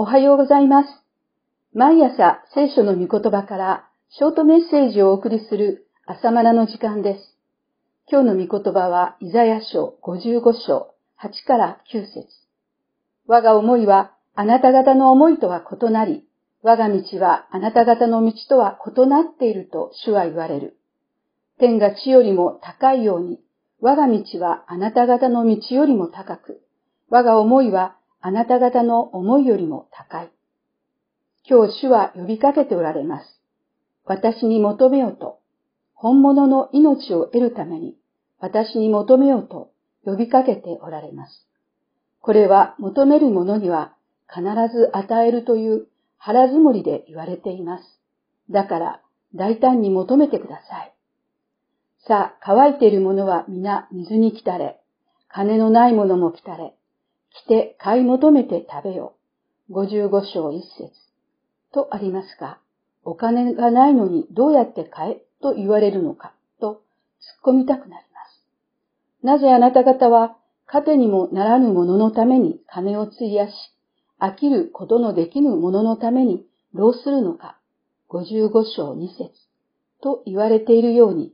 おはようございます。毎朝聖書の御言葉からショートメッセージをお送りする朝マナの時間です。今日の御言葉はイザヤ書55章8から9節我が思いはあなた方の思いとは異なり、我が道はあなた方の道とは異なっていると主は言われる。天が地よりも高いように、我が道はあなた方の道よりも高く、我が思いはあなた方の思いよりも高い。今日主は呼びかけておられます。私に求めようと、本物の命を得るために、私に求めようと呼びかけておられます。これは求める者には必ず与えるという腹積もりで言われています。だから大胆に求めてください。さあ、乾いているものは皆水に来たれ、金のないものも来たれ、来て買い求めて食べよ。55章1節とありますが、お金がないのにどうやって買えと言われるのかと突っ込みたくなります。なぜあなた方は糧にもならぬもののために金を費やし、飽きることのできぬもののために労するのか、55章2節と言われているように、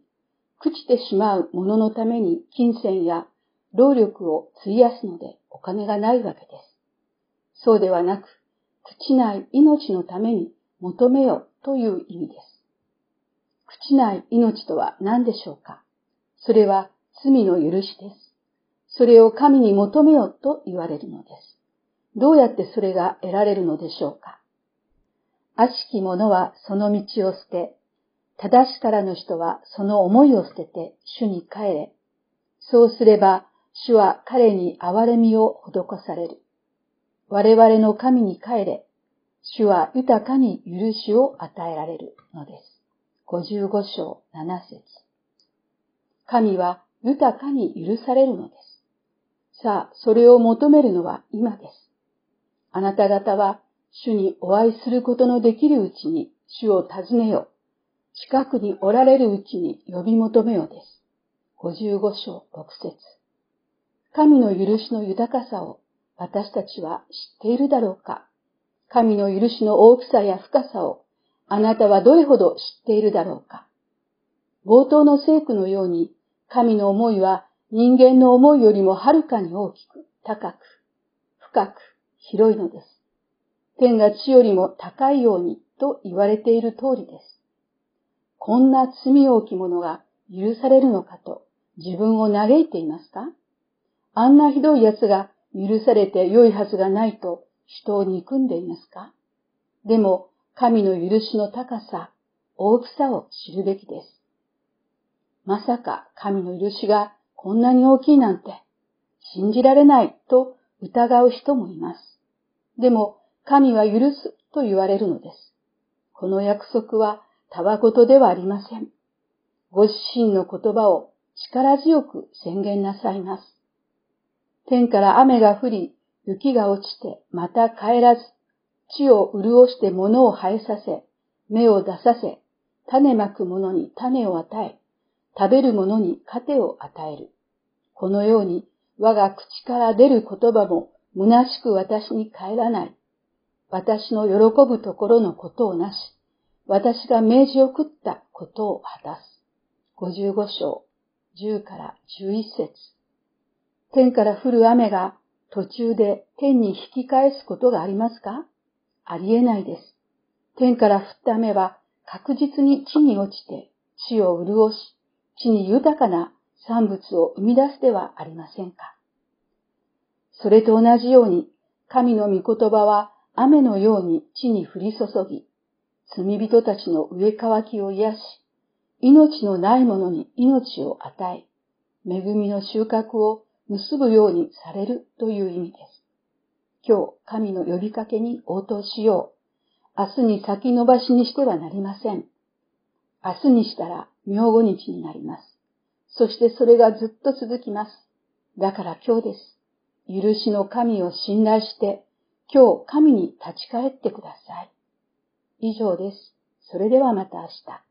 朽ちてしまうもののために金銭や労力を費やすのでお金がないわけです。そうではなく、朽ちない命のために求めよという意味です。朽ちない命とは何でしょうか？それは罪の許しです。それを神に求めよと言われるのです。どうやってそれが得られるのでしょうか？悪しき者はその道を捨て、正しからぬ人はその思いを捨てて主に帰れ。そうすれば主は彼に憐れみを施される。我々の神に帰れ。主は豊かに許しを与えられるのです。55章7節神は豊かに許されるのです。さあ、それを求めるのは今です。あなた方は主にお会いすることのできるうちに主を訪ねよ。近くにおられるうちに呼び求めようです。55章6節神の許しの豊かさを私たちは知っているだろうか神の許しの大きさや深さをあなたはどれほど知っているだろうか冒頭の聖句のように神の思いは人間の思いよりもはるかに大きく、高く、深く、広いのです。天が地よりも高いようにと言われている通りです。こんな罪大き者が許されるのかと自分を嘆いていますか？あんなひどい奴が許されて良いはずがないと人を憎んでいますか？でも、神の許しの高さ、大きさを知るべきです。まさか神の許しがこんなに大きいなんて信じられないと疑う人もいます。でも、神は許すと言われるのです。この約束はたわごとではありません。ご自身の言葉を力強く宣言なさいます。天から雨が降り、雪が落ちて、また帰らず、地を潤して物を生えさせ、芽を出させ、種まく者に種を与え、食べる者に糧を与える。このように、我が口から出る言葉も虚しく私に帰らない。私の喜ぶところのことをなし、私が命じ送ったことを果たす。55章、10から11節天から降る雨が途中で天に引き返すことがありますか？ありえないです。天から降った雨は確実に地に落ちて地を潤し、地に豊かな産物を生み出すではありませんか？それと同じように、神の御言葉は雨のように地に降り注ぎ、罪人たちの上乾きを癒し、命のない者に命を与え、恵みの収穫を結ぶようにされるという意味です。今日、神の呼びかけに応答しよう。明日に先延ばしにしてはなりません。明日にしたら明後日になります。そしてそれがずっと続きます。だから今日です。許しの神を信頼して、今日神に立ち返ってください。以上です。それではまた明日。